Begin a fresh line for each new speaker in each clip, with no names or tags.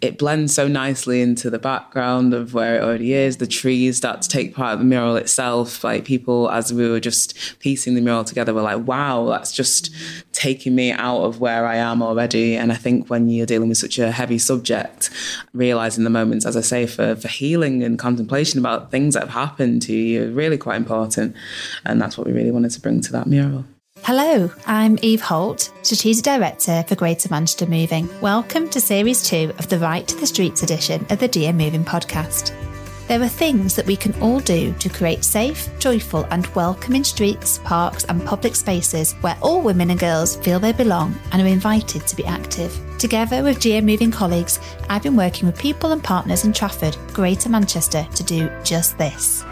it blends so nicely into the background of where it already is. The trees start to take part of the mural itself. Like people, as we were just piecing the mural together, were like, wow, that's just taking me out of where I am already. And I think when you're dealing with such a heavy subject, realizing the moments, as I say, for, for healing and contemplation about things that have happened to you, really quite important. And that's what we really wanted to bring to that mural.
Hello, I'm Eve Holt, Strategic Director for Greater Manchester Moving. Welcome to Series 2 of the Right to the Streets edition of the GM Moving podcast. There are things that we can all do to create safe, joyful, and welcoming streets, parks, and public spaces where all women and girls feel they belong and are invited to be active. Together with GM Moving colleagues, I've been working with people and partners in Trafford, Greater Manchester, to do just this.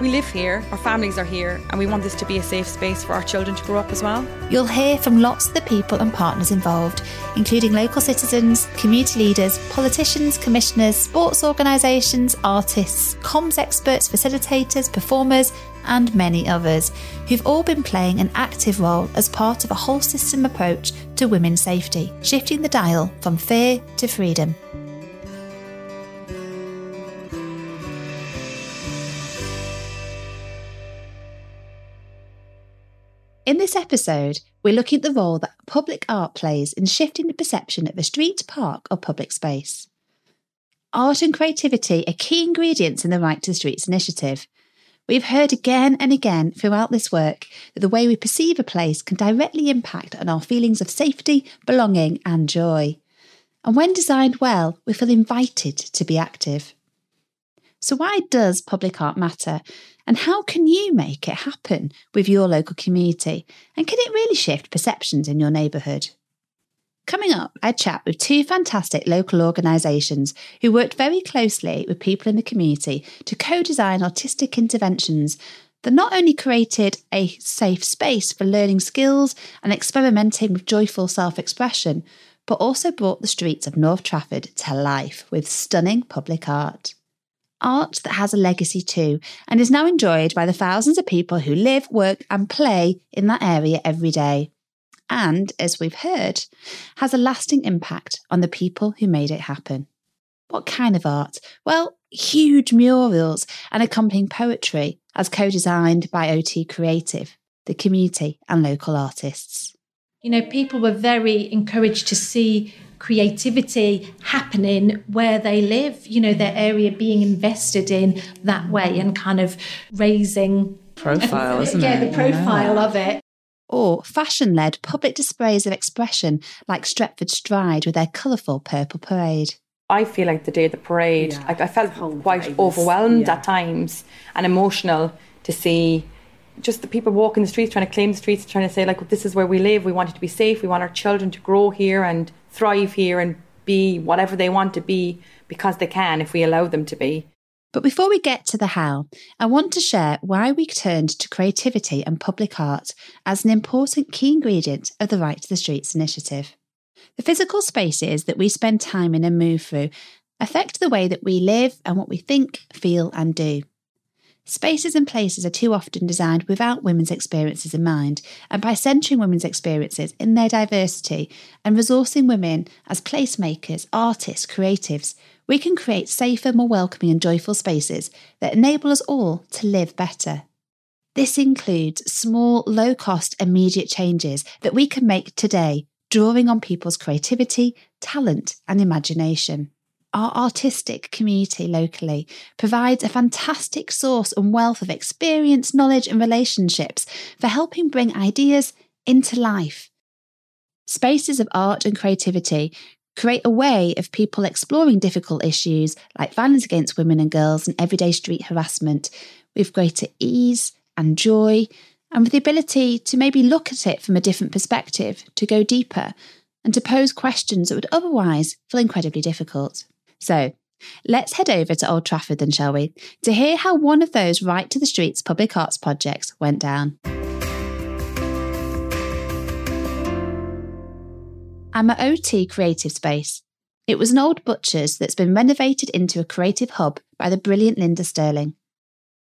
We live here, our families are here, and we want this to be a safe space for our children to grow up as well.
You'll hear from lots of the people and partners involved, including local citizens, community leaders, politicians, commissioners, sports organisations, artists, comms experts, facilitators, performers, and many others, who've all been playing an active role as part of a whole system approach to women's safety, shifting the dial from fear to freedom. In this episode, we're looking at the role that public art plays in shifting the perception of a street, park, or public space. Art and creativity are key ingredients in the Right to the Streets initiative. We've heard again and again throughout this work that the way we perceive a place can directly impact on our feelings of safety, belonging, and joy. And when designed well, we feel invited to be active. So, why does public art matter? And how can you make it happen with your local community? And can it really shift perceptions in your neighbourhood? Coming up, I chat with two fantastic local organisations who worked very closely with people in the community to co design artistic interventions that not only created a safe space for learning skills and experimenting with joyful self expression, but also brought the streets of North Trafford to life with stunning public art art that has a legacy too, and is now enjoyed by the thousands of people who live, work, and play in that area every day. And, as we've heard, has a lasting impact on the people who made it happen. What kind of art? Well, huge murals and accompanying poetry, as co designed by OT Creative, the community, and local artists.
You know, people were very encouraged to see creativity happening where they live, you know, their mm-hmm. area being invested in that way and kind of raising
profile, isn't
yeah,
it?
the profile yeah. of it.
Or fashion led public displays of expression like Stretford Stride with their colourful purple parade.
I feel like the day of the parade, yeah. I, I, felt quite overwhelmed yeah. at times and emotional to see just the people walking the streets, trying to claim the streets, trying to say like, this is where we live. We want it to be safe. We want our children to grow here and thrive here and be whatever they want to be because they can if we allow them to be.
But before we get to the how, I want to share why we turned to creativity and public art as an important key ingredient of the Right to the Streets initiative. The physical spaces that we spend time in and move through affect the way that we live and what we think, feel, and do. Spaces and places are too often designed without women's experiences in mind, and by centering women's experiences in their diversity and resourcing women as placemakers, artists, creatives, we can create safer, more welcoming, and joyful spaces that enable us all to live better. This includes small, low cost, immediate changes that we can make today, drawing on people's creativity, talent, and imagination our artistic community locally provides a fantastic source and wealth of experience, knowledge, and relationships for helping bring ideas into life. Spaces of art and creativity create a way of people exploring difficult issues like violence against women and girls and everyday street harassment with greater ease and joy, and with the ability to maybe look at it from a different perspective, to go deeper, and to pose questions that would otherwise feel incredibly difficult. So let's head over to Old Trafford then, shall we, to hear how one of those Right to the Streets public arts projects went down. I'm at OT Creative Space. It was an old butcher's that's been renovated into a creative hub by the brilliant Linda Sterling.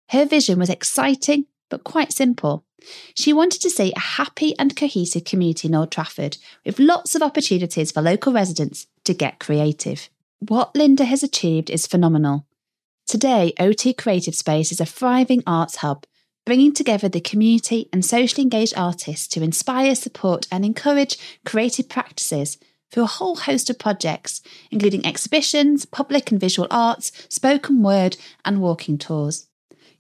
Her vision was exciting, but quite simple. She wanted to see a happy and cohesive community in Old Trafford with lots of opportunities for local residents to get creative. What Linda has achieved is phenomenal. Today, OT Creative Space is a thriving arts hub, bringing together the community and socially engaged artists to inspire, support, and encourage creative practices through a whole host of projects, including exhibitions, public and visual arts, spoken word, and walking tours.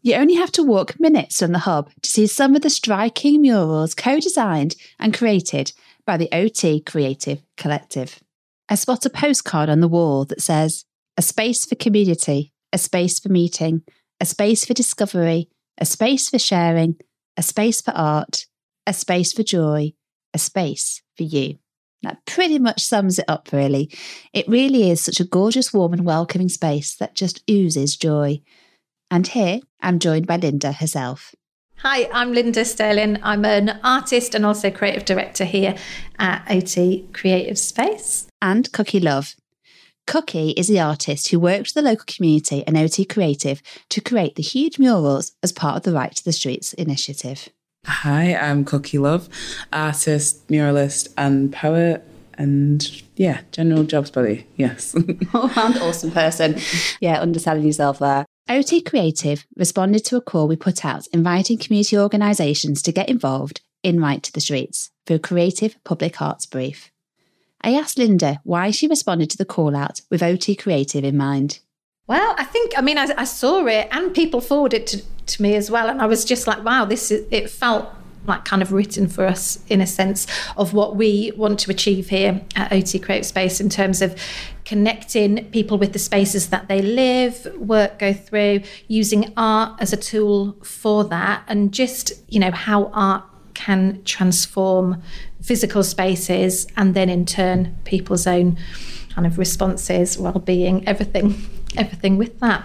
You only have to walk minutes from the hub to see some of the striking murals co designed and created by the OT Creative Collective. I spot a postcard on the wall that says, A space for community, a space for meeting, a space for discovery, a space for sharing, a space for art, a space for joy, a space for you. That pretty much sums it up, really. It really is such a gorgeous, warm, and welcoming space that just oozes joy. And here I'm joined by Linda herself.
Hi, I'm Linda Sterling. I'm an artist and also creative director here at OT Creative Space.
And Cookie Love. Cookie is the artist who worked with the local community and OT Creative to create the huge murals as part of the Right to the Streets initiative.
Hi, I'm Cookie Love, artist, muralist, and poet, and yeah, general jobs buddy. Yes.
Oh, All round awesome person. Yeah, underselling yourself there. OT Creative responded to a call we put out inviting community organisations to get involved in Right to the Streets through a creative public arts brief. I asked Linda why she responded to the call out with OT Creative in mind.
Well, I think, I mean, I, I saw it and people forwarded it to, to me as well. And I was just like, wow, this is, it felt like kind of written for us in a sense of what we want to achieve here at OT Creative Space in terms of connecting people with the spaces that they live, work, go through, using art as a tool for that, and just, you know, how art can transform physical spaces and then in turn people's own kind of responses, well-being, everything, everything with that.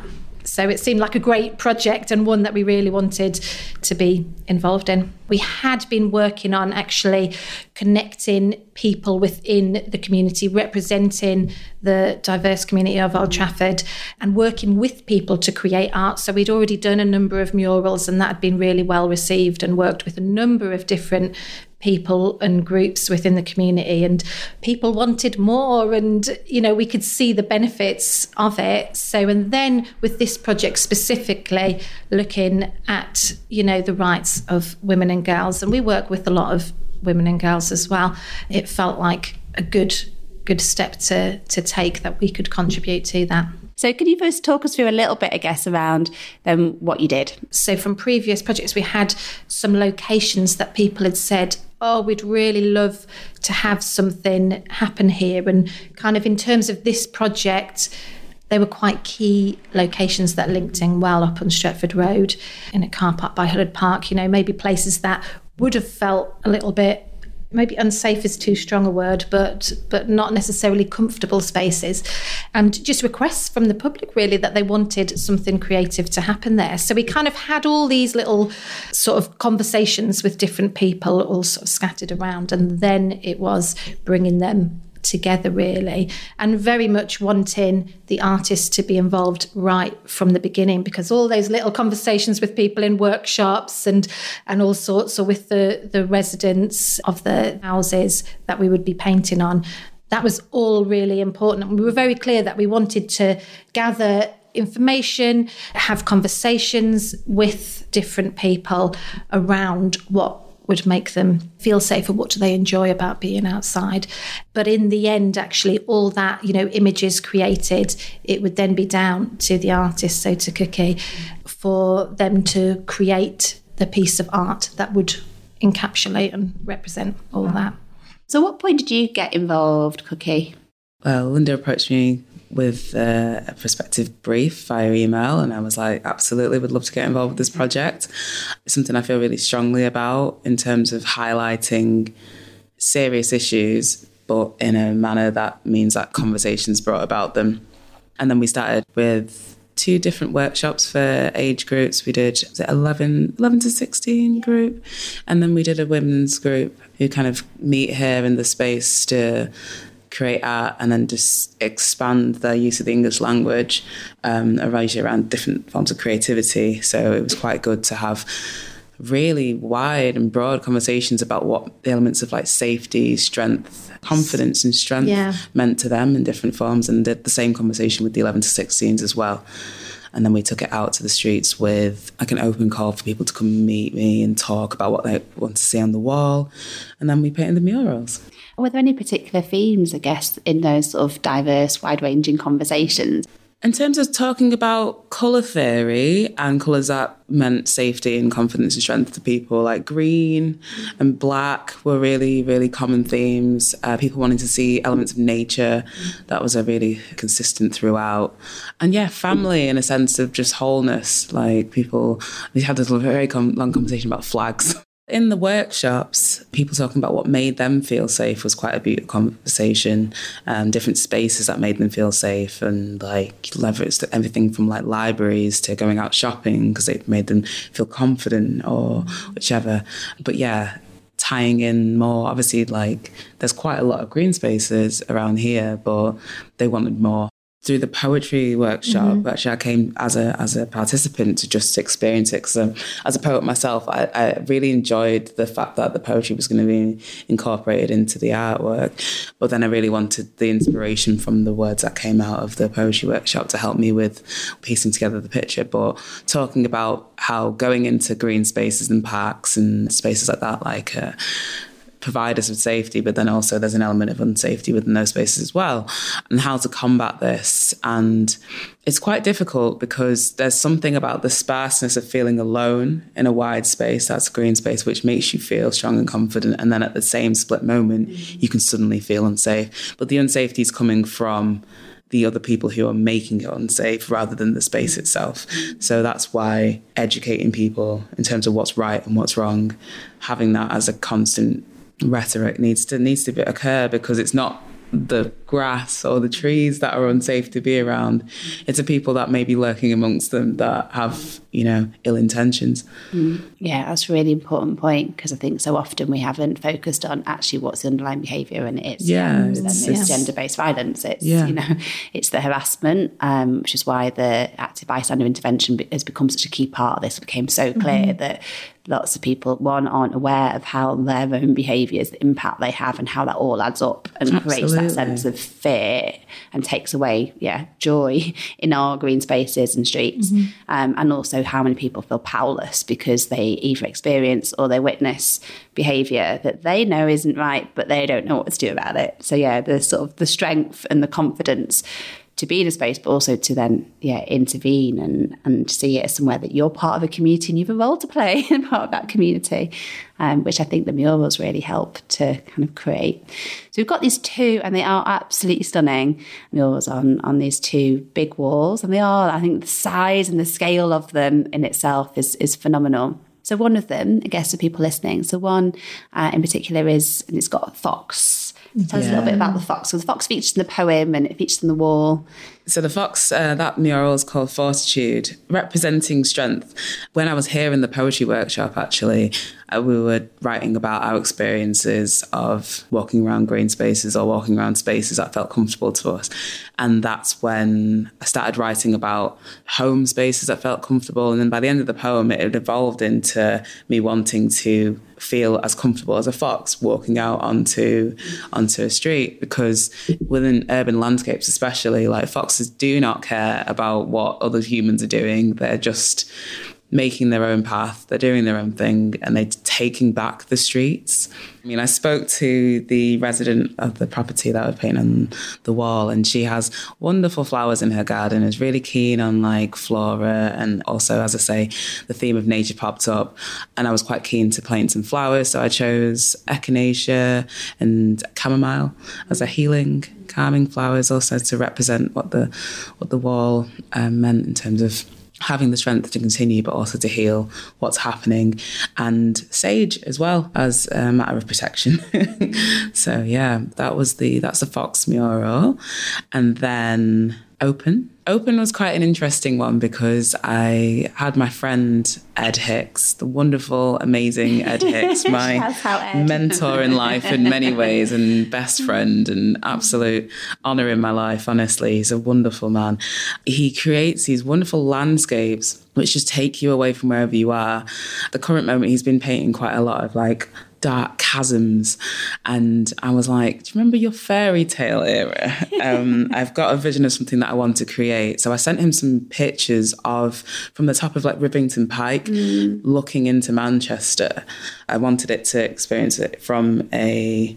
So it seemed like a great project and one that we really wanted to be involved in. We had been working on actually connecting people within the community, representing the diverse community of Old Trafford, and working with people to create art. So we'd already done a number of murals, and that had been really well received, and worked with a number of different people and groups within the community and people wanted more and you know we could see the benefits of it. So and then with this project specifically looking at you know the rights of women and girls and we work with a lot of women and girls as well it felt like a good good step to to take that we could contribute to that
so, can you first talk us through a little bit, I guess, around then what you did?
So, from previous projects, we had some locations that people had said, oh, we'd really love to have something happen here. And kind of in terms of this project, they were quite key locations that linked in well up on Stretford Road in a car park by Hullard Park, you know, maybe places that would have felt a little bit maybe unsafe is too strong a word, but but not necessarily comfortable spaces, and just requests from the public really that they wanted something creative to happen there. So we kind of had all these little sort of conversations with different people, all sort of scattered around, and then it was bringing them together really and very much wanting the artist to be involved right from the beginning because all those little conversations with people in workshops and and all sorts or with the the residents of the houses that we would be painting on that was all really important. We were very clear that we wanted to gather information have conversations with different people around what would make them feel safer. What do they enjoy about being outside? But in the end actually all that you know images created it would then be down to the artist so to cookie for them to create the piece of art that would encapsulate and represent all that.
So what point did you get involved cookie
well linda approached me with uh, a prospective brief via email, and I was like, absolutely, would love to get involved with this project. It's something I feel really strongly about in terms of highlighting serious issues, but in a manner that means that conversations brought about them. And then we started with two different workshops for age groups. We did 11, 11 to 16 group, and then we did a women's group who kind of meet here in the space to create art and then just expand their use of the English language um, around different forms of creativity. So it was quite good to have really wide and broad conversations about what the elements of like safety, strength, confidence, and strength yeah. meant to them in different forms, and did the same conversation with the 11 to 16s as well. And then we took it out to the streets with like an open call for people to come meet me and talk about what they want to see on the wall. And then we painted the murals.
Were there any particular themes, I guess, in those sort of diverse, wide ranging conversations?
In terms of talking about colour theory and colours that meant safety and confidence and strength to people, like green and black were really, really common themes. Uh, people wanting to see elements of nature, that was a really consistent throughout. And yeah, family in a sense of just wholeness. Like people, we had this very long conversation about flags. In the workshops, people talking about what made them feel safe was quite a beautiful conversation. Um, different spaces that made them feel safe, and like leveraged everything from like libraries to going out shopping because it made them feel confident or whichever. But yeah, tying in more. Obviously, like there's quite a lot of green spaces around here, but they wanted more through the poetry workshop. Mm-hmm. Actually, I came as a as a participant to just experience it. Because um, as a poet myself, I, I, really enjoyed the fact that the poetry was going to be incorporated into the artwork. But then I really wanted the inspiration from the words that came out of the poetry workshop to help me with piecing together the picture. But talking about how going into green spaces and parks and spaces like that, like. Uh, provide us with safety, but then also there's an element of unsafety within those spaces as well, and how to combat this. And it's quite difficult because there's something about the sparseness of feeling alone in a wide space, that's a green space, which makes you feel strong and confident. And then at the same split moment, mm-hmm. you can suddenly feel unsafe. But the unsafety is coming from the other people who are making it unsafe rather than the space mm-hmm. itself. So that's why educating people in terms of what's right and what's wrong, having that as a constant rhetoric needs to needs to occur because it's not the grass or the trees that are unsafe to be around. It's the people that may be lurking amongst them that have, you know, ill intentions.
Mm. Yeah, that's a really important point because I think so often we haven't focused on actually what's the underlying behaviour and it's
yeah, it's,
it's gender-based violence. It's yeah. you know, it's the harassment, um, which is why the active bystander intervention has become such a key part of this. It became so clear mm-hmm. that lots of people one aren't aware of how their own behaviours, the impact they have, and how that all adds up and Absolutely. creates that sense of fear and takes away, yeah, joy in our green spaces and streets, mm-hmm. um, and also how many people feel powerless because they either experience or they witness behaviour that they know isn't right, but they don't know what to do about it. So yeah, the sort of the strength and the confidence to be in a space, but also to then, yeah, intervene and, and see it as somewhere that you're part of a community and you have a role to play in part of that community, um, which I think the murals really help to kind of create. So we've got these two, and they are absolutely stunning murals on, on these two big walls. And they are, I think the size and the scale of them in itself is, is phenomenal. So one of them, I guess, for people listening, so one uh, in particular is, and it's got a fox Tell yeah. us a little bit about the fox. So the fox features in the poem and it features in the wall.
So the fox, uh, that mural is called Fortitude, representing strength. When I was here in the poetry workshop, actually, uh, we were writing about our experiences of walking around green spaces or walking around spaces that felt comfortable to us. And that's when I started writing about home spaces that felt comfortable. And then by the end of the poem, it evolved into me wanting to feel as comfortable as a fox walking out onto onto a street because within urban landscapes especially like foxes do not care about what other humans are doing. They're just making their own path, they're doing their own thing, and they're taking back the streets. I mean, I spoke to the resident of the property that was painting on the wall, and she has wonderful flowers in her garden, is really keen on like flora. And also, as I say, the theme of nature popped up, and I was quite keen to paint some flowers. So I chose echinacea and chamomile as a healing calming flowers also to represent what the what the wall um, meant in terms of having the strength to continue, but also to heal what's happening, and sage as well as a matter of protection. so yeah, that was the that's the fox mural, and then Open. Open was quite an interesting one because I had my friend Ed Hicks, the wonderful, amazing Ed Hicks, my mentor in life in many ways and best friend and absolute honor in my life, honestly. He's a wonderful man. He creates these wonderful landscapes which just take you away from wherever you are. The current moment, he's been painting quite a lot of like dark chasms. And I was like, Do you remember your fairy tale era? Um, I've got a vision of something that I want to create. So I sent him some pictures of from the top of like Rivington Pike mm. looking into Manchester. I wanted it to experience it from a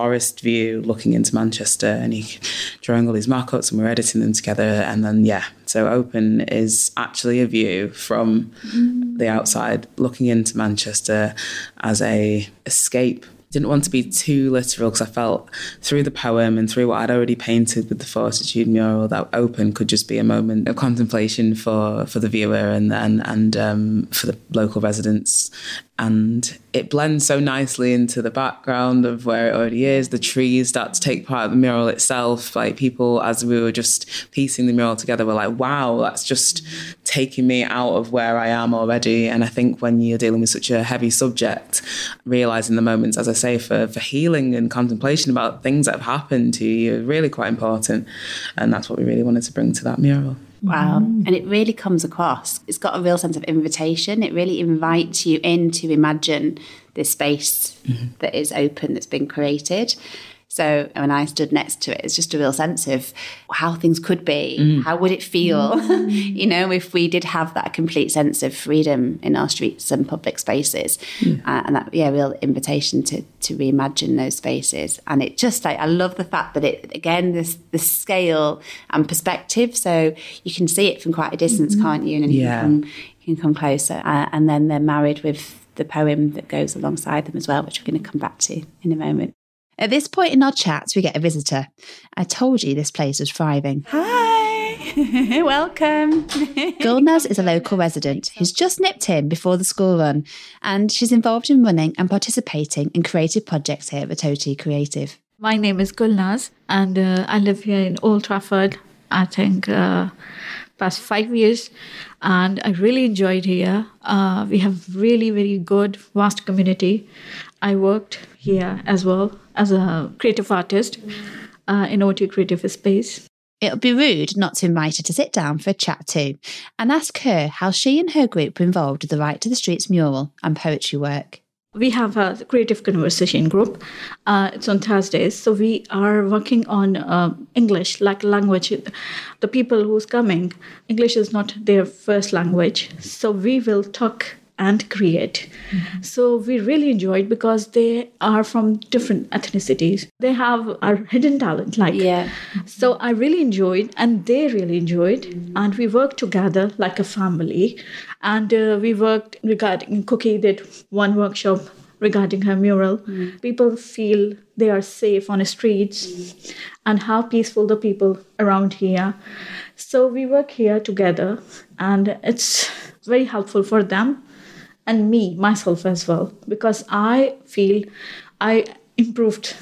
forest view looking into Manchester and he drawing all these markups and we're editing them together and then yeah so open is actually a view from mm. the outside looking into Manchester as a escape didn't want to be too literal because I felt through the poem and through what I'd already painted with the Fortitude mural that open could just be a moment of contemplation for for the viewer and and and um, for the local residents and it blends so nicely into the background of where it already is. The trees start to take part of the mural itself. Like people, as we were just piecing the mural together, were like, "Wow, that's just taking me out of where I am already." And I think when you're dealing with such a heavy subject, realizing the moments, as I say, for for healing and contemplation about things that have happened to you, really quite important. And that's what we really wanted to bring to that mural.
Wow. Mm. And it really comes across. It's got a real sense of invitation. It really invites you in to imagine this space mm-hmm. that is open, that's been created. So when I stood next to it, it's just a real sense of how things could be. Mm. How would it feel, mm. you know, if we did have that complete sense of freedom in our streets and public spaces, mm. uh, and that yeah, real invitation to to reimagine those spaces. And it just like I love the fact that it again this the scale and perspective. So you can see it from quite a distance, mm-hmm. can't you? And yeah. you, can come, you can come closer, uh, and then they're married with the poem that goes alongside them as well, which we're going to come back to in a moment. At this point in our chats, we get a visitor. I told you this place was thriving.
Hi, welcome.
Gulnaz is a local resident who's just nipped in before the school run, and she's involved in running and participating in creative projects here at OT Creative.
My name is Gulnaz, and uh, I live here in Old Trafford. I think uh, past five years, and I really enjoyed here. Uh, we have really very good vast community. I worked here as well as a creative artist uh, in OT Creative Space.
It would be rude not to invite her to sit down for a chat too and ask her how she and her group were involved with the Right to the Streets mural and poetry work.
We have a creative conversation group. Uh, it's on Thursdays, so we are working on uh, English like language. The people who's coming, English is not their first language, so we will talk and create. Mm-hmm. So we really enjoyed because they are from different ethnicities. They have a hidden talent, like
yeah.
So I really enjoyed, and they really enjoyed, mm-hmm. and we worked together like a family. And uh, we worked regarding Cookie did one workshop regarding her mural. Mm-hmm. People feel they are safe on the streets, mm-hmm. and how peaceful the people around here. So we work here together, and it's very helpful for them and me, myself as well, because I feel I improved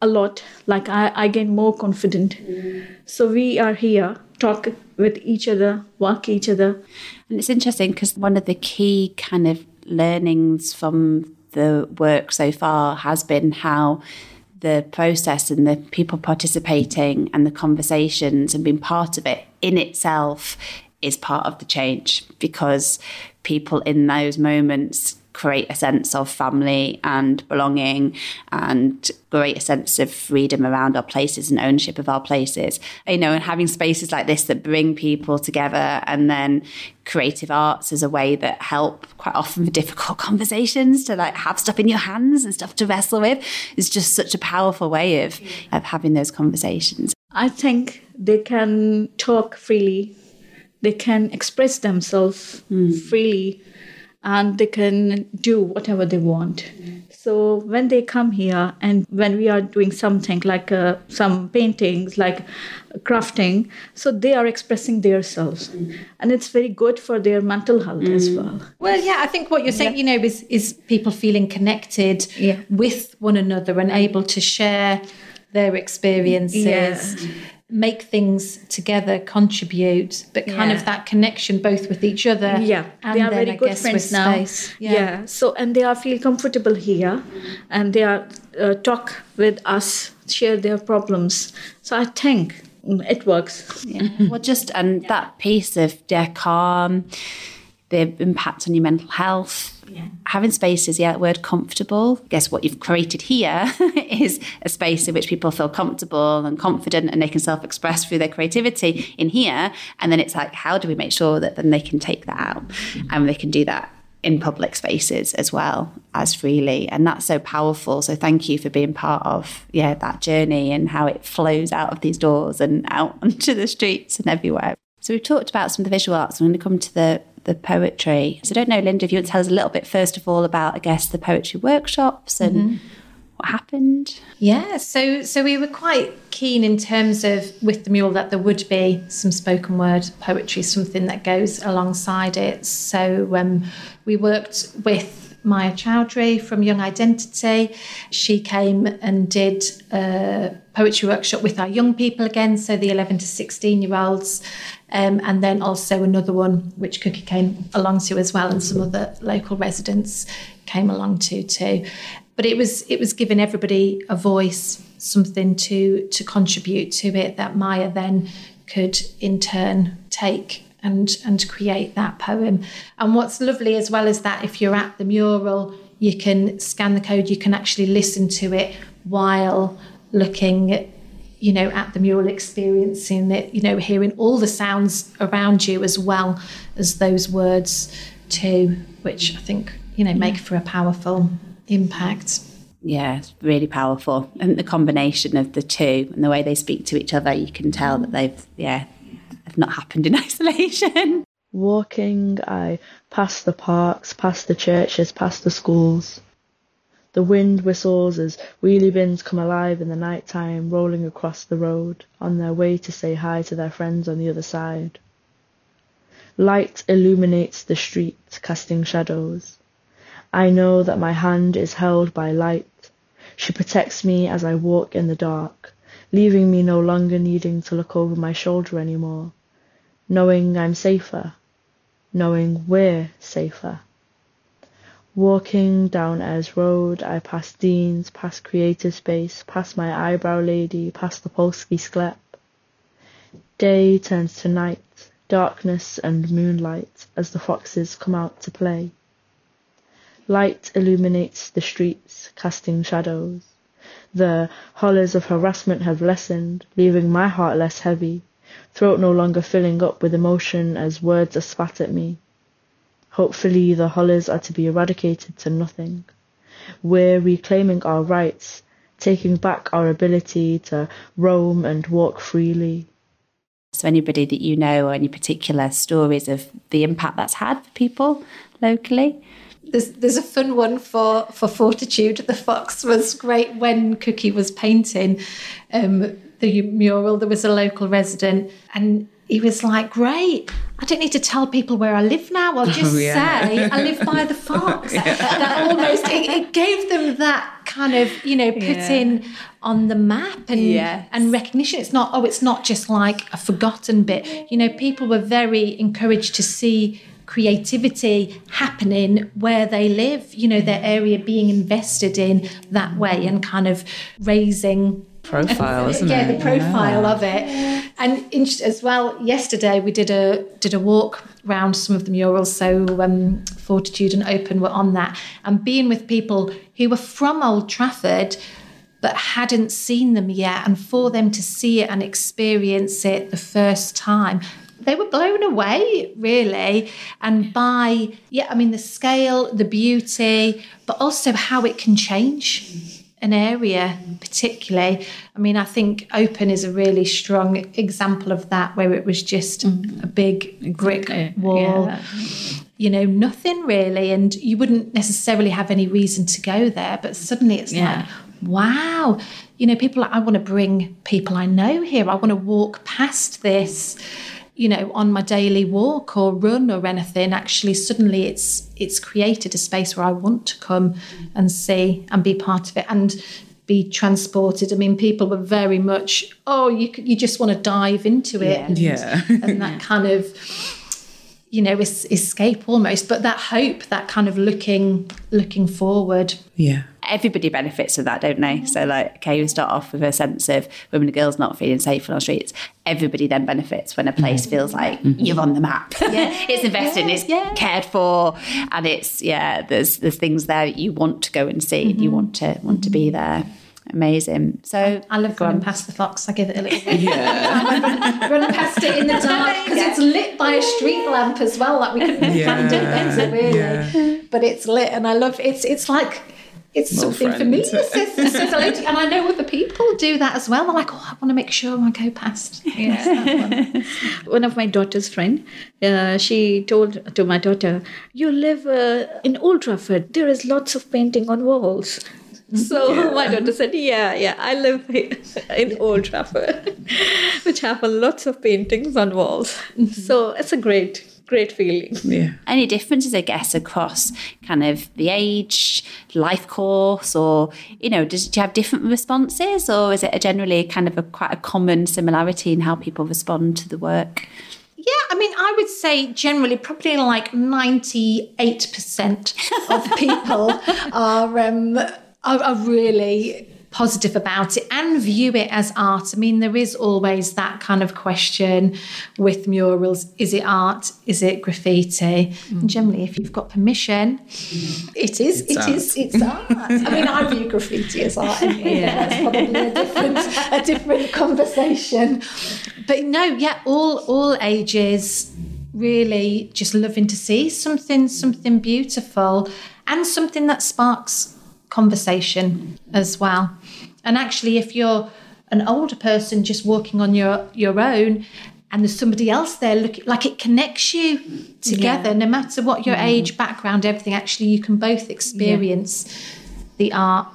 a lot. Like I, I gained more confident. Mm. So we are here, talk with each other, work each other.
And it's interesting because one of the key kind of learnings from the work so far has been how the process and the people participating and the conversations and being part of it in itself is part of the change because people in those moments create a sense of family and belonging and create a sense of freedom around our places and ownership of our places. You know, and having spaces like this that bring people together and then creative arts as a way that help quite often for difficult conversations to like have stuff in your hands and stuff to wrestle with is just such a powerful way of, of having those conversations.
I think they can talk freely they can express themselves mm. freely and they can do whatever they want. Mm. So when they come here and when we are doing something like uh, some paintings, like crafting, so they are expressing themselves, mm. and it's very good for their mental health as hmm. well.
Well, yeah, I think what you're saying, yeah. you know, is is people feeling connected
yeah.
with one another and able to share their experiences. Yeah make things together, contribute, but kind
Yeah.
of that connection both with each other.
yeah
and
they are
then,
very
I
good
guess,
friends now
space.
yeah. so and they are feel comfortable here and they are uh, talk with us share their problems so i think mm, it works
Yeah. well, just and that piece of their calm, the impact on your mental health. Having spaces, yeah, word comfortable. Guess what you've created here is a space in which people feel comfortable and confident and they can self express through their creativity in here. And then it's like, how do we make sure that then they can take that out? And they can do that in public spaces as well as freely. And that's so powerful. So thank you for being part of yeah that journey and how it flows out of these doors and out onto the streets and everywhere so we've talked about some of the visual arts i'm going to come to the the poetry so i don't know linda if you want to tell us a little bit first of all about i guess the poetry workshops and what happened
Yeah, so so we were quite keen in terms of with the mule that there would be some spoken word poetry, something that goes alongside it. So um, we worked with Maya Chowdhury from Young Identity. She came and did a poetry workshop with our young people again, so the 11 to 16 year olds. Um, and then also another one which Cookie came along to as well, and some other local residents came along to too. But it was it was giving everybody a voice something to to contribute to it that maya then could in turn take and and create that poem. And what's lovely as well is that if you're at the mural you can scan the code you can actually listen to it while looking you know at the mural experiencing it you know hearing all the sounds around you as well as those words too which i think you know make for a powerful impact.
yeah it's really powerful and the combination of the two and the way they speak to each other you can tell that they've yeah have not happened in isolation
Walking, I pass the parks, past the churches, past the schools. The wind whistles as wheelie bins come alive in the night time, rolling across the road, on their way to say hi to their friends on the other side. Light illuminates the street, casting shadows. I know that my hand is held by light. She protects me as I walk in the dark, leaving me no longer needing to look over my shoulder anymore, knowing I'm safer, knowing we're safer. Walking down Ayres Road, I pass Dean's, past Creative Space, past my eyebrow lady, past the Polski Sklep. Day turns to night, darkness and moonlight as the foxes come out to play. Light illuminates the streets, casting shadows. The horrors of harassment have lessened, leaving my heart less heavy, throat no longer filling up with emotion as words are spat at me. Hopefully the horrors are to be eradicated to nothing. We're reclaiming our rights, taking back our ability to roam and walk freely.
So, anybody that you know, or any particular stories of the impact that's had for people locally?
There's there's a fun one for for Fortitude. The fox was great when Cookie was painting um, the mural. There was a local resident, and he was like, "Great! I don't need to tell people where I live now. I'll oh, just
Oh, yeah.
say I live by the fox." That almost it, it gave them that kind of you know putting on the map and
Yes.
and recognition. It's not oh, it's not just like a forgotten bit. You know, people were very encouraged to see creativity happening where they live. You know, their area being invested in that way and kind of raising
Profile, isn't
yeah,
it?
the profile of it. And in, as well, yesterday we did a did a walk around some of the murals. So um, Fortitude and Open were on that, and being with people who were from Old Trafford but hadn't seen them yet, and for them to see it and experience it the first time. They were blown away, really, and by yeah, I mean the scale, the beauty, but also how it can change an area particularly. I mean i think open is a really strong example of that where it was just mm. a big brick wall. you know nothing really and you wouldn't necessarily have any reason to go there but suddenly it's like wow. You know people i want to bring people i know here. I want to walk past this you know on my daily walk or run or anything actually suddenly it's it's created a space where i want to come and see and be part of it and be transported. I mean, people were very much, oh, you you just want to dive into it,
and, yeah.
and that kind of you know es- escape almost. But that hope that kind of looking looking forward.
Yeah
everybody benefits from that don't they so like okay we start off with a sense of women and girls not feeling safe on our streets everybody then benefits when a place mm-hmm. feels like mm-hmm. you're on the map yeah it's invested yeah. it's yeah. cared for and it's yeah there's there's things there that you want to go and see mm-hmm. you want to want to be there amazing. So
I love running past the fox. I give it a little bit. Yeah. running past it in the dark because yeah. it's lit by a street lamp as well. Like we couldn't yeah. do it, really. Yeah. But it's lit, and I love it's. It's like it's More something familiar. Says, says and I know other people do that as well. They're like, oh, I want to make sure I go past.
Yeah, one. one. of my daughter's friend, uh, she told to my daughter, "You live uh, in Old Trafford. There is lots of painting on walls." So yeah. my daughter said, "Yeah, yeah, I live in Old Trafford, which have lots of paintings on walls. Mm-hmm. So it's a great, great feeling.
Yeah.
Any differences, I guess, across kind of the age, life course, or you know, does do you have different responses, or is it a generally kind of a quite a common similarity in how people respond to the work?
Yeah, I mean, I would say generally, probably like 98% of people are um, are, are really positive about it and view it as art. I mean, there is always that kind of question with murals is it art? Is it graffiti? Mm. And generally, if you've got permission, it is, it's it art. is, it's art. I mean, I view graffiti as art anyway. Yeah. That's probably a different, a different conversation. But no, yeah, all all ages really just loving to see something, something beautiful and something that sparks conversation as well. And actually, if you're an older person just walking on your, your own and there's somebody else there looking like it connects you together, yeah. no matter what your mm. age, background, everything, actually, you can both experience yeah. the art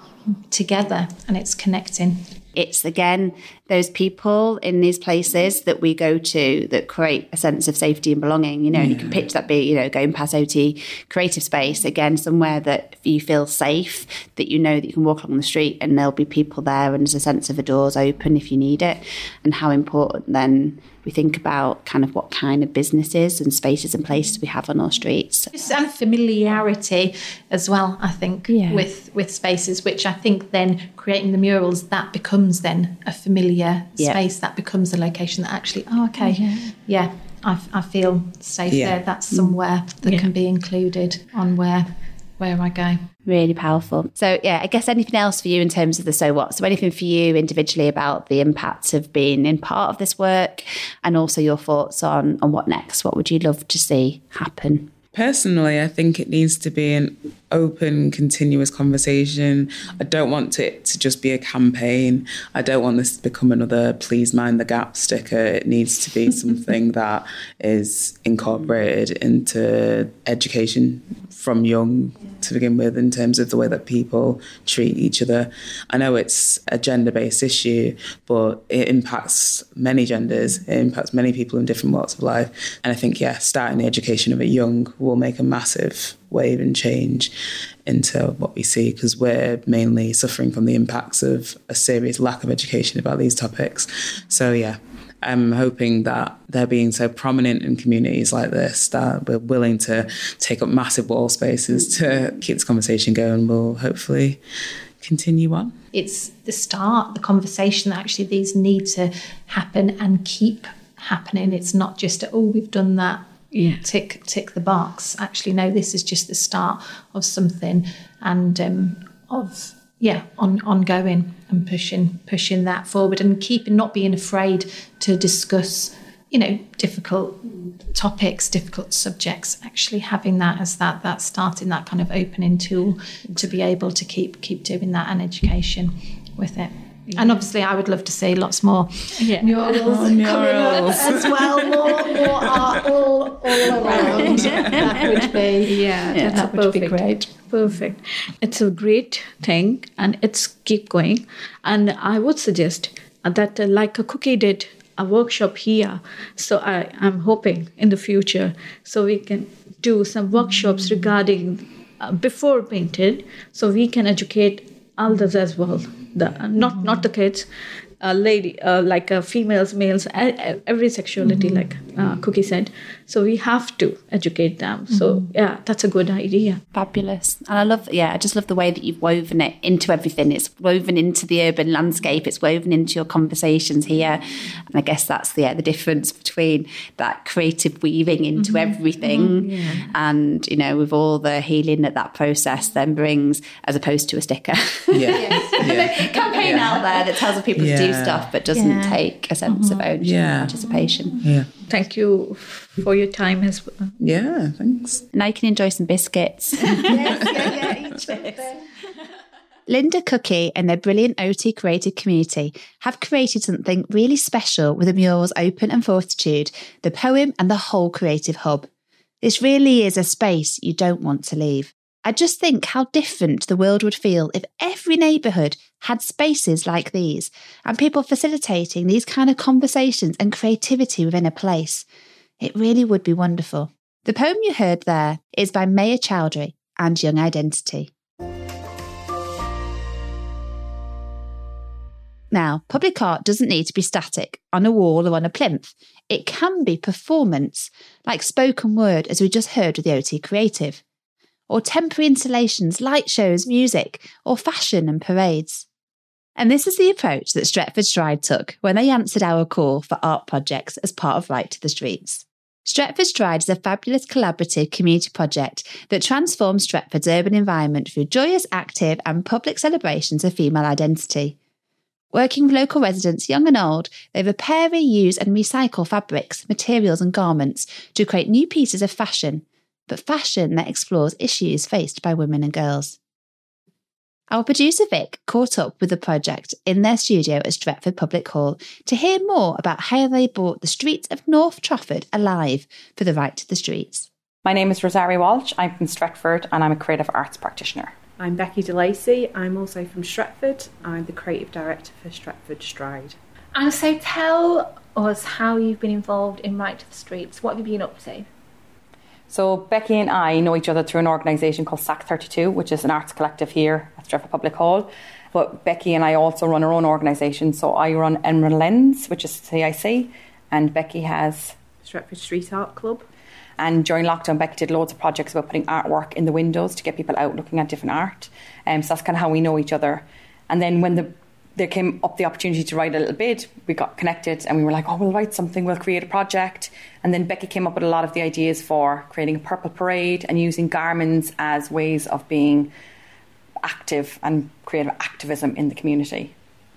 together and it's connecting.
It's again those people in these places that we go to that create a sense of safety and belonging. You know, yeah. and you can picture that be, you know, going past OT creative space, again, somewhere that you feel safe, that you know that you can walk along the street and there'll be people there and there's a sense of the doors open if you need it. And how important then we think about kind of what kind of businesses and spaces and places we have on our streets.
And familiarity as well, I think, yeah. with with spaces, which I think then creating the murals, that becomes then a familiar yeah. space, that becomes a location that actually, oh, okay, yeah, yeah I, I feel safe yeah. there. That's somewhere that can be included on where where am I go.
Really powerful. So, yeah, I guess anything else for you in terms of the so what? So, anything for you individually about the impact of being in part of this work and also your thoughts on, on what next? What would you love to see happen?
Personally, I think it needs to be an open, continuous conversation. I don't want it to just be a campaign. I don't want this to become another please mind the gap sticker. It needs to be something that is incorporated into education from young to begin with in terms of the way that people treat each other. I know it's a gender based issue, but it impacts many genders, it impacts many people in different walks of life. And I think, yeah, starting the education of it young will make a massive wave and change into what we see because we're mainly suffering from the impacts of a serious lack of education about these topics. So, yeah, I'm hoping that they're being so prominent in communities like this that we're willing to take up massive wall spaces to keep this conversation going We'll hopefully continue on.
It's the start, the conversation that actually these need to happen and keep happening. It's not just, oh, we've done that. Yeah. Tick tick the box. Actually, no, this is just the start of something and um, of yeah, on, ongoing and pushing pushing that forward and keeping not being afraid to discuss, you know, difficult topics, difficult subjects. Actually, having that as that that starting that kind of opening tool to be able to keep keep doing that and education with it. Yeah. And obviously, I would love to see lots more yeah. murals, oh, murals. as well, more, more art all, all around. that would be, yeah, yeah that would perfect. be great.
Perfect. It's a great thing, and it's keep going. And I would suggest that, uh, like a cookie did a workshop here, so I, I'm hoping in the future, so we can do some workshops regarding uh, before painted, so we can educate elders as well. The not not the kids, a lady, uh, like uh, females, males, every sexuality, mm-hmm. like uh, Cookie said. So we have to educate them. Mm-hmm. So yeah, that's a good idea.
Fabulous, and I love, yeah, I just love the way that you've woven it into everything. It's woven into the urban landscape. It's woven into your conversations here, and I guess that's the yeah, the difference between that creative weaving into mm-hmm. everything, mm-hmm. yeah. and you know, with all the healing that that process then brings, as opposed to a sticker.
Yeah, yeah.
campaign out there that tells people to do stuff but doesn't yeah. take a sense mm-hmm. of ownership yeah. and participation.
Yeah.
Thank you for your time as well.
Yeah, thanks.
Now you can enjoy some biscuits. yes, yeah, yeah, Linda Cookie and their brilliant OT creative community have created something really special with the murals Open and Fortitude, the poem, and the whole creative hub. This really is a space you don't want to leave. I just think how different the world would feel if every neighbourhood had spaces like these and people facilitating these kind of conversations and creativity within a place. It really would be wonderful. The poem you heard there is by Maya Chowdhury and Young Identity. Now, public art doesn't need to be static on a wall or on a plinth. It can be performance, like spoken word, as we just heard with the OT Creative or temporary installations, light shows, music, or fashion and parades. And this is the approach that Stretford Stride took when they answered our call for art projects as part of Right to the Streets. Stretford Stride is a fabulous collaborative community project that transforms Stretford's urban environment through joyous, active, and public celebrations of female identity. Working with local residents, young and old, they repair, reuse, and recycle fabrics, materials, and garments to create new pieces of fashion but fashion that explores issues faced by women and girls. Our producer Vic caught up with the project in their studio at Stretford Public Hall to hear more about how they brought the streets of North Trafford alive for the right to the streets.
My name is Rosario Walsh. I'm from Stretford and I'm a creative arts practitioner.
I'm Becky DeLacy. I'm also from Stretford. I'm the creative director for Stretford Stride.
And so tell us how you've been involved in Right to the Streets. What have you been up to?
So Becky and I know each other through an organisation called SAC 32, which is an arts collective here at Stretford Public Hall. But Becky and I also run our own organisation. So I run Emerald Lens, which is CIC, and Becky has
Stretford Street Art Club.
And during lockdown, Becky did loads of projects about putting artwork in the windows to get people out looking at different art. Um, so that's kind of how we know each other. And then when the there came up the opportunity to write a little bit. We got connected and we were like, oh, we'll write something, we'll create a project. And then Becky came up with a lot of the ideas for creating a purple parade and using garments as ways of being active and creative activism in the community.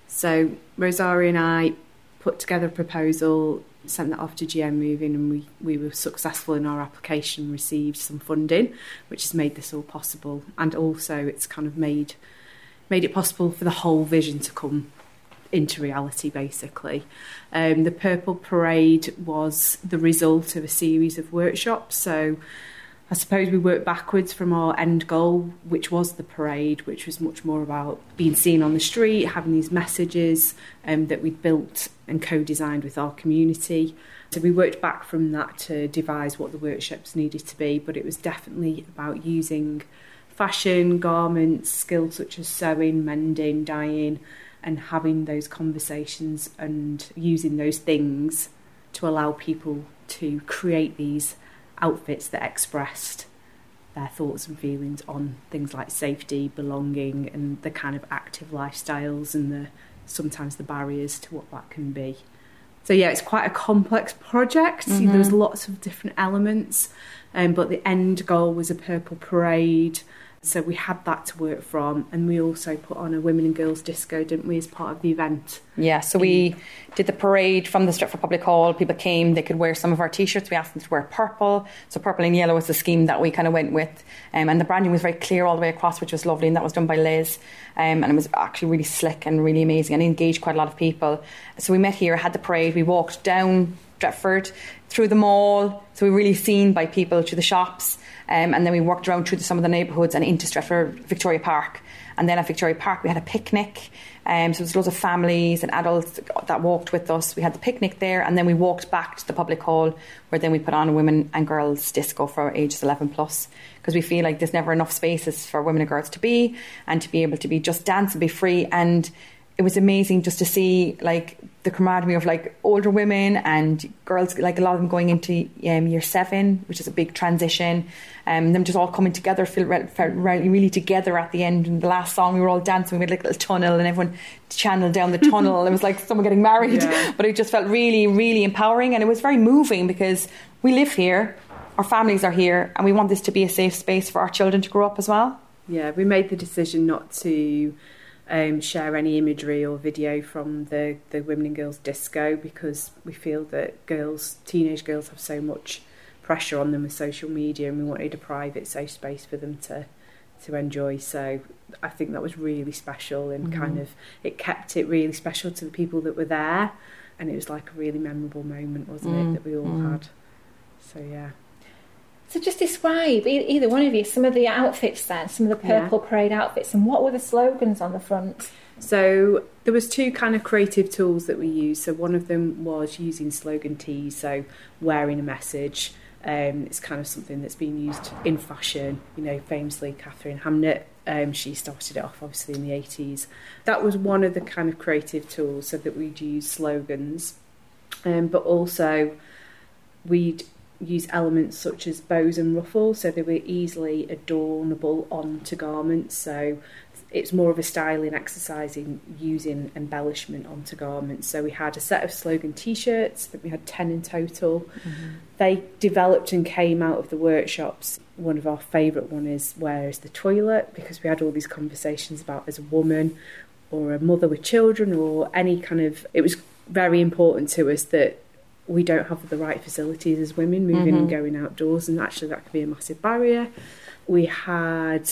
So Rosario and I put together a proposal, sent that off to GM Moving, and we, we were successful in our application, received some funding, which has made this all possible. And also, it's kind of made made it possible for the whole vision to come into reality basically. Um, the Purple Parade was the result of a series of workshops. So I suppose we worked backwards from our end goal, which was the parade, which was much more about being seen on the street, having these messages um, that we'd built and co designed with our community. So we worked back from that to devise what the workshops needed to be, but it was definitely about using fashion, garments, skills such as sewing, mending, dyeing, and having those conversations and using those things to allow people to create these outfits that expressed their thoughts and feelings on things like safety, belonging, and the kind of active lifestyles and the sometimes the barriers to what that can be. So yeah, it's quite a complex project. Mm-hmm. There's lots of different elements, um, but the end goal was a purple parade. So we had that to work from, and we also put on a women and girls disco, didn't we, as part of the event?
Yeah, so we did the parade from the Stretford Public Hall. People came, they could wear some of our t shirts. We asked them to wear purple. So, purple and yellow was the scheme that we kind of went with. Um, and the branding was very clear all the way across, which was lovely, and that was done by Liz. Um, and it was actually really slick and really amazing and engaged quite a lot of people. So, we met here, had the parade, we walked down Stretford through the mall. So, we were really seen by people through the shops. Um, and then we worked around through some of the neighbourhoods and into Stretford Victoria Park. And then at Victoria Park, we had a picnic. Um, so there was loads of families and adults that walked with us. We had the picnic there, and then we walked back to the public hall, where then we put on a women and girls disco for ages 11 plus, because we feel like there's never enough spaces for women and girls to be, and to be able to be just dance and be free. And it was amazing just to see like the camaraderie of like older women and girls, like a lot of them going into um, year seven, which is a big transition. Um, them just all coming together, feel re- felt really, really together at the end. And the last song, we were all dancing. We made like a little tunnel, and everyone channeled down the tunnel. it was like someone getting married, yeah. but it just felt really, really empowering, and it was very moving because we live here, our families are here, and we want this to be a safe space for our children to grow up as well.
Yeah, we made the decision not to um, share any imagery or video from the, the Women and Girls Disco because we feel that girls, teenage girls, have so much pressure on them with social media, and we wanted a private, safe space for them to to enjoy. So I think that was really special, and mm. kind of it kept it really special to the people that were there, and it was like a really memorable moment, wasn't mm. it, that we all mm. had. So yeah.
So just describe either one of you some of the outfits then, some of the purple yeah. parade outfits, and what were the slogans on the front?
So there was two kind of creative tools that we used. So one of them was using slogan tees, so wearing a message. Um, it's kind of something that's been used in fashion. You know, famously Katharine Hamnett, um, she started it off obviously in the 80s. That was one of the kind of creative tools, so that we'd use slogans, um, but also we'd use elements such as bows and ruffles, so they were easily adornable onto garments. So it's more of a styling exercise in using embellishment onto garments. So we had a set of slogan T-shirts. that we had ten in total. Mm-hmm. They developed and came out of the workshops. One of our favourite one is "Where is the toilet?" because we had all these conversations about as a woman or a mother with children or any kind of. It was very important to us that we don't have the right facilities as women moving mm-hmm. and going outdoors, and actually that can be a massive barrier. We had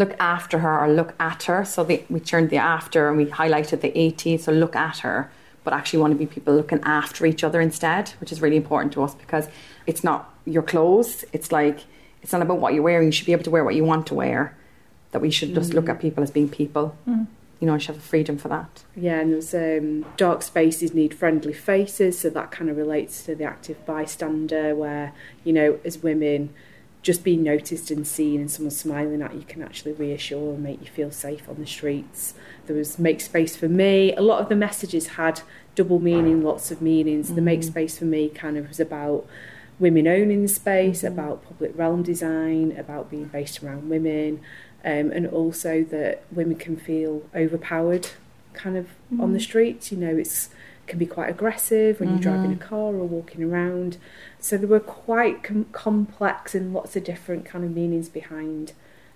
look after her or look at her. So the, we turned the after and we highlighted the AT, so look at her, but actually want to be people looking after each other instead, which is really important to us because it's not your clothes. It's like, it's not about what you're wearing. You should be able to wear what you want to wear. That we should just mm. look at people as being people. Mm. You know, and should have a freedom for that.
Yeah, and there's um, dark spaces need friendly faces, so that kind of relates to the active bystander, where you know, as women, just being noticed and seen and someone smiling at you can actually reassure and make you feel safe on the streets. There was make space for me. A lot of the messages had double meaning, lots of meanings. Mm-hmm. The make mm. space for me kind of was about women owning the space, mm-hmm. about public realm design, about being based around women, um, and also that women can feel overpowered kind of mm-hmm. on the mm. streets. You know, it's can be quite aggressive when you're driving a mm-hmm. car or walking around. So they were quite com- complex and lots of different kind of meanings behind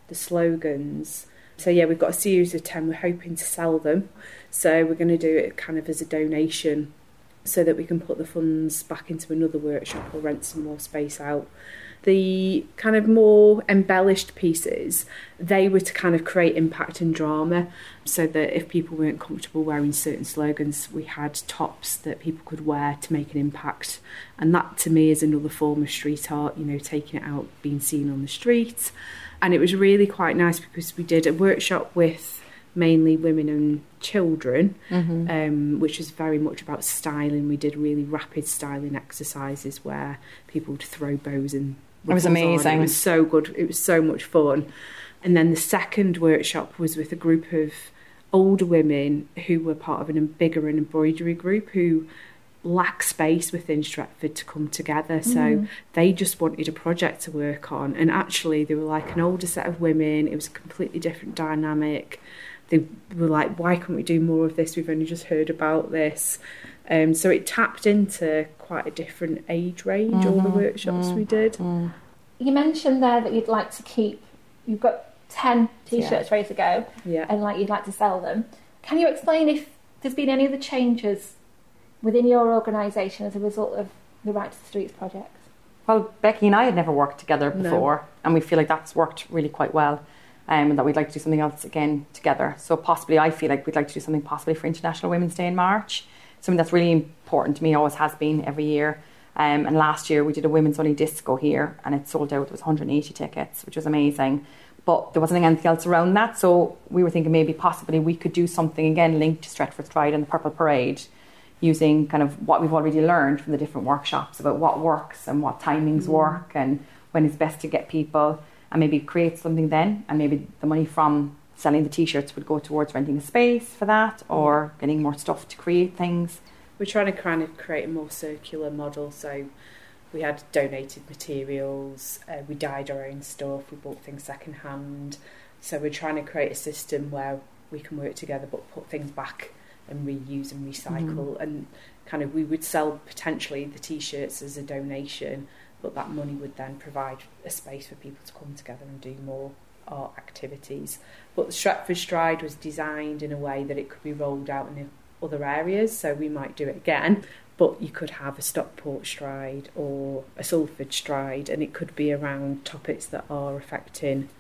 the slogans. So yeah, we've got a series of 10. We're hoping to sell them. So we're going to do it kind of as a donation so that we can put the funds back into another workshop or rent some more space out the kind of more embellished pieces, they were to kind of create impact and drama so that if people weren't comfortable wearing certain slogans, we had tops that people could wear to make an impact. And that to me is another form of street art, you know, taking it out, being seen on the street. And it was really quite nice because we did a workshop with mainly women and children, mm-hmm. um, which was very much about styling. We did really rapid styling exercises where people would throw bows and
it was amazing. On.
It was so good. It was so much fun. And then the second workshop was with a group of older women who were part of an bigger an embroidery group who lack space within Stretford to come together. So mm. they just wanted a project to work on. And actually, they were like an older set of women. It was a completely different dynamic. They were like, why can't we do more of this? We've only just heard about this. Um, so it tapped into quite a different age range, mm-hmm. all the mm-hmm. workshops mm-hmm. we did. Mm.
You mentioned there that you'd like to keep, you've got 10 t shirts yeah. ready to go,
yeah.
and like you'd like to sell them. Can you explain if there's been any other changes within your organisation as a result of the Right to the Streets project?
Well, Becky and I had never worked together before, no. and we feel like that's worked really quite well. Um, and that we'd like to do something else again together. So possibly, I feel like we'd like to do something possibly for International Women's Day in March something that's really important to me, always has been every year. Um, and last year we did a women's only disco here and it sold out. It was 180 tickets, which was amazing. but there wasn't anything else around that. So we were thinking maybe possibly we could do something again linked to Stretford Stride and the Purple Parade using kind of what we've already learned from the different workshops about what works and what timings mm. work and when it's best to get people and maybe create something then and maybe the money from selling the t-shirts would go towards renting a space for that or getting more stuff to create things.
We're trying to kind of create a more circular model. So we had donated materials uh, we dyed our own stuff we bought things second hand so we're trying to create a system where we can work together but put things back and reuse and recycle. Mm. and kind of we would sell potentially the t-shirts as a donation but that money would then provide a space for people to come together and do more art activities but the Stretford Stride was designed in a way that it could be rolled out in other areas so we might do it again but you could have a Stockport stride or a Salford stride and it could be around topics that are affecting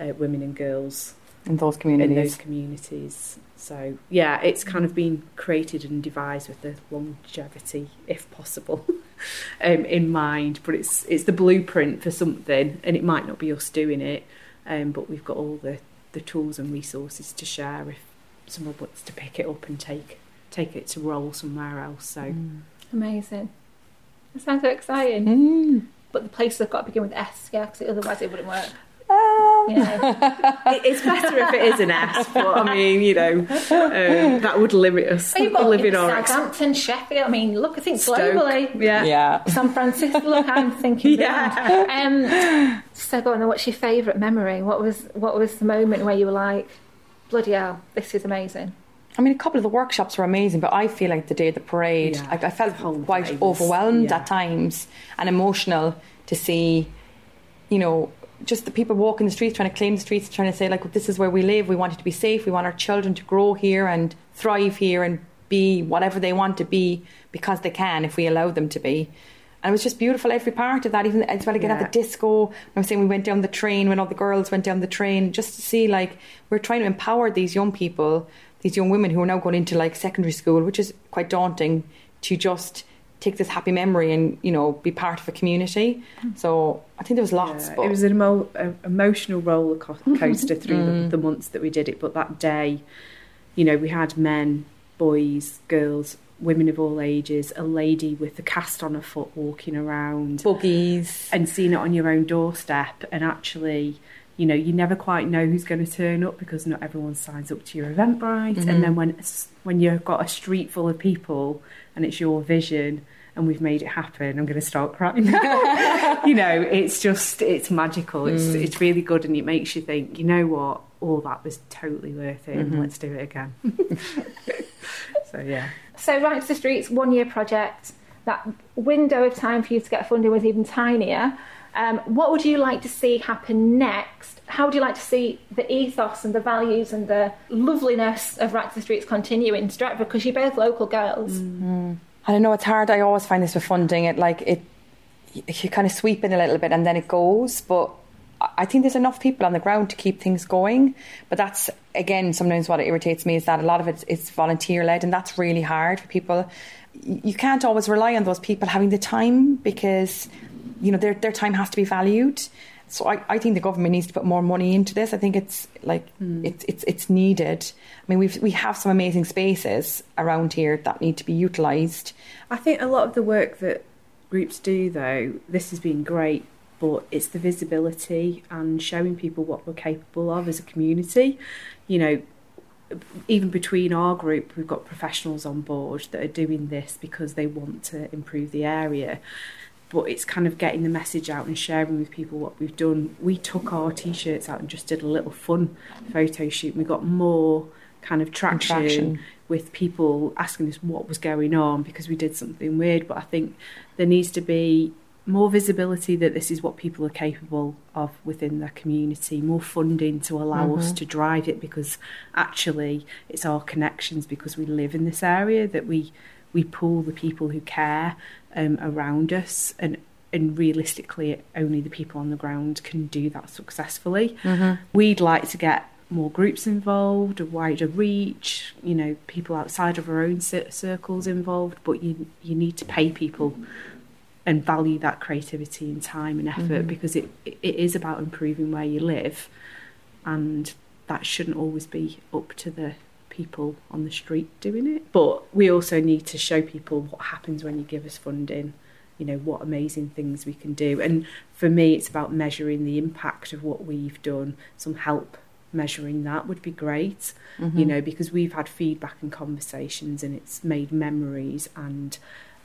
uh, women and girls
in those communities.
In those communities. So yeah, it's kind of been created and devised with the longevity, if possible, um, in mind. But it's it's the blueprint for something, and it might not be us doing it, um, but we've got all the the tools and resources to share if someone wants to pick it up and take take it to roll somewhere else. So mm.
amazing! It sounds so exciting. Mm. But the place has got to begin with S, yeah, because otherwise it wouldn't work.
Um, it's better if it is an S, but I mean, you know, um, that would limit us
well, you've got living on Southampton, Sheffield. I mean, look, I think Stoke, globally,
yeah,
yeah.
San Francisco. Look, I'm thinking. yeah. Um, so, go on. What's your favourite memory? What was what was the moment where you were like, "Bloody hell, this is amazing."
I mean, a couple of the workshops were amazing, but I feel like the day of the parade, yeah. I, I felt quite overwhelmed yeah. at times and emotional to see, you know, just the people walking the streets, trying to claim the streets, trying to say like, this is where we live. We want it to be safe. We want our children to grow here and thrive here and be whatever they want to be because they can if we allow them to be. And it was just beautiful every part of that, even as well again yeah. at the disco. I'm saying we went down the train when all the girls went down the train, just to see like we're trying to empower these young people, these young women who are now going into like secondary school, which is quite daunting to just take this happy memory and you know be part of a community. So I think there was lots.
Yeah, it was an emo- emotional roller coaster through mm. the, the, months that we did it. But that day, you know, we had men, boys, girls, women of all ages, a lady with a cast on her foot walking around,
buggies,
and seeing it on your own doorstep, and actually. You know, you never quite know who's going to turn up because not everyone signs up to your Eventbrite. Mm-hmm. And then when when you've got a street full of people and it's your vision and we've made it happen, I'm going to start crying. you know, it's just, it's magical. It's, mm. it's really good and it makes you think, you know what, all that was totally worth it mm-hmm. and let's do it again. so, yeah.
So, Right to the Streets, one year project, that window of time for you to get funding was even tinier. Um, what would you like to see happen next? How would you like to see the ethos and the values and the loveliness of to the Streets continue in Stretford? Because you're both local girls.
Mm-hmm. I don't know. It's hard. I always find this with funding. It like it, you kind of sweep in a little bit and then it goes. But I think there's enough people on the ground to keep things going. But that's again sometimes what irritates me is that a lot of it is volunteer led, and that's really hard for people. You can't always rely on those people having the time because you know their their time has to be valued. So I, I think the government needs to put more money into this. I think it's like mm. it's it's it's needed. I mean, we've we have some amazing spaces around here that need to be utilised.
I think a lot of the work that groups do, though, this has been great, but it's the visibility and showing people what we're capable of as a community. You know, even between our group, we've got professionals on board that are doing this because they want to improve the area but it's kind of getting the message out and sharing with people what we've done. We took our t-shirts out and just did a little fun photo shoot. We got more kind of traction, with people asking us what was going on because we did something weird. But I think there needs to be more visibility that this is what people are capable of within their community, more funding to allow mm-hmm. us to drive it because actually it's our connections because we live in this area that we we pull the people who care um, around us and and realistically only the people on the ground can do that successfully mm-hmm. we'd like to get more groups involved a wider reach you know people outside of our own circles involved but you you need to pay people and value that creativity and time and effort mm-hmm. because it it is about improving where you live and that shouldn't always be up to the people on the street doing it. But we also need to show people what happens when you give us funding, you know, what amazing things we can do. And for me, it's about measuring the impact of what we've done, some help measuring that would be great, mm-hmm. you know, because we've had feedback and conversations and it's made memories and,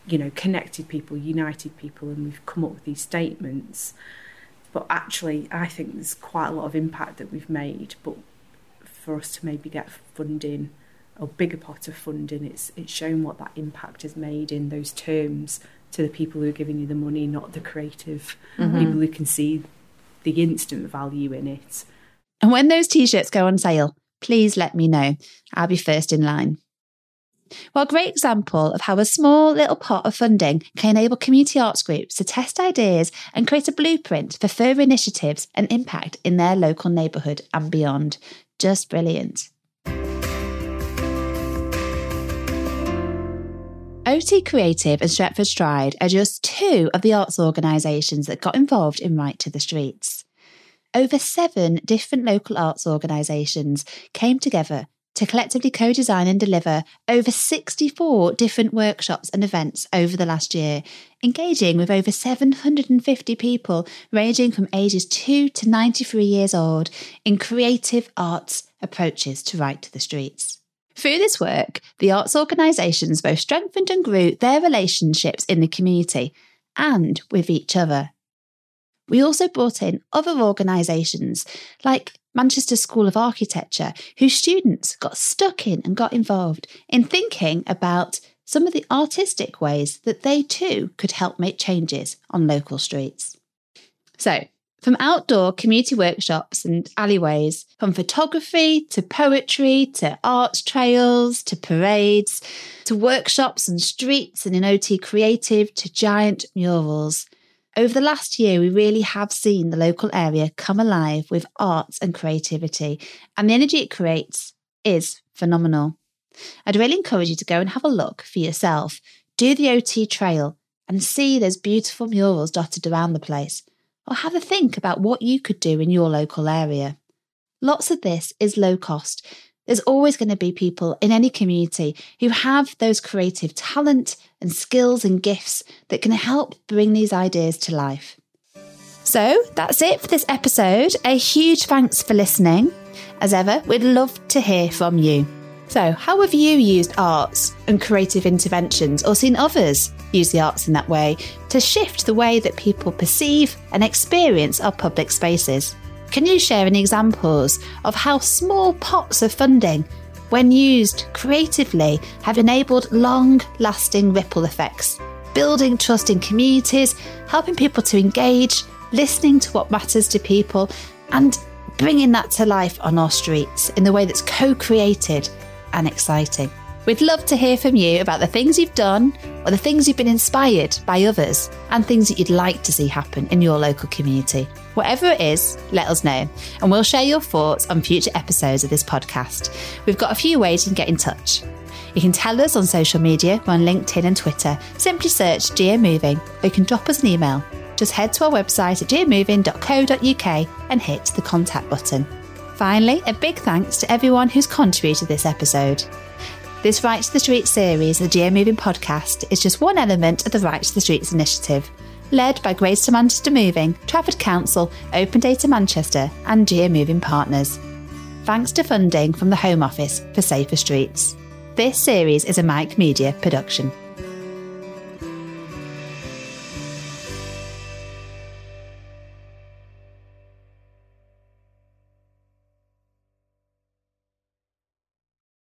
you know, connected people, united people, and we've come up with these statements. But actually, I think there's quite a lot of impact that we've made. But for us to maybe get funding, a bigger pot of funding, it's it's shown what that impact has made in those terms to the people who are giving you the money, not the creative mm-hmm. people who can see the instant value in it.
And when those t shirts go on sale, please let me know. I'll be first in line. Well, a great example of how a small little pot of funding can enable community arts groups to test ideas and create a blueprint for further initiatives and impact in their local neighbourhood and beyond. Just brilliant. OT Creative and Stretford Stride are just two of the arts organisations that got involved in Right to the Streets over seven different local arts organisations came together to collectively co design and deliver over 64 different workshops and events over the last year, engaging with over 750 people ranging from ages 2 to 93 years old in creative arts approaches to Right to the Streets. Through this work, the arts organisations both strengthened and grew their relationships in the community and with each other we also brought in other organisations like Manchester School of Architecture, whose students got stuck in and got involved in thinking about some of the artistic ways that they too could help make changes on local streets. So, from outdoor community workshops and alleyways, from photography to poetry to arts trails to parades to workshops and streets and in OT creative to giant murals, over the last year, we really have seen the local area come alive with arts and creativity, and the energy it creates is phenomenal. I'd really encourage you to go and have a look for yourself, do the OT trail, and see those beautiful murals dotted around the place, or have a think about what you could do in your local area. Lots of this is low cost, there's always going to be people in any community who have those creative talent and skills and gifts that can help bring these ideas to life. So that's it for this episode. A huge thanks for listening. As ever, we'd love to hear from you. So, how have you used arts and creative interventions or seen others use the arts in that way to shift the way that people perceive and experience our public spaces? Can you share any examples of how small pots of funding, when used creatively, have enabled long lasting ripple effects, building trust in communities, helping people to engage, listening to what matters to people, and bringing that to life on our streets in the way that's co created and exciting? We'd love to hear from you about the things you've done or the things you've been inspired by others and things that you'd like to see happen in your local community. Whatever it is, let us know and we'll share your thoughts on future episodes of this podcast. We've got a few ways you can get in touch. You can tell us on social media, on LinkedIn and Twitter. Simply search GM Moving or you can drop us an email. Just head to our website at gmmoving.co.uk and hit the contact button. Finally, a big thanks to everyone who's contributed this episode. This Right to the Streets series, the GM Moving podcast, is just one element of the Right to the Streets initiative, led by Greater Manchester Moving, Trafford Council, Open Data Manchester, and GM Moving Partners. Thanks to funding from the Home Office for Safer Streets. This series is a Mike Media production.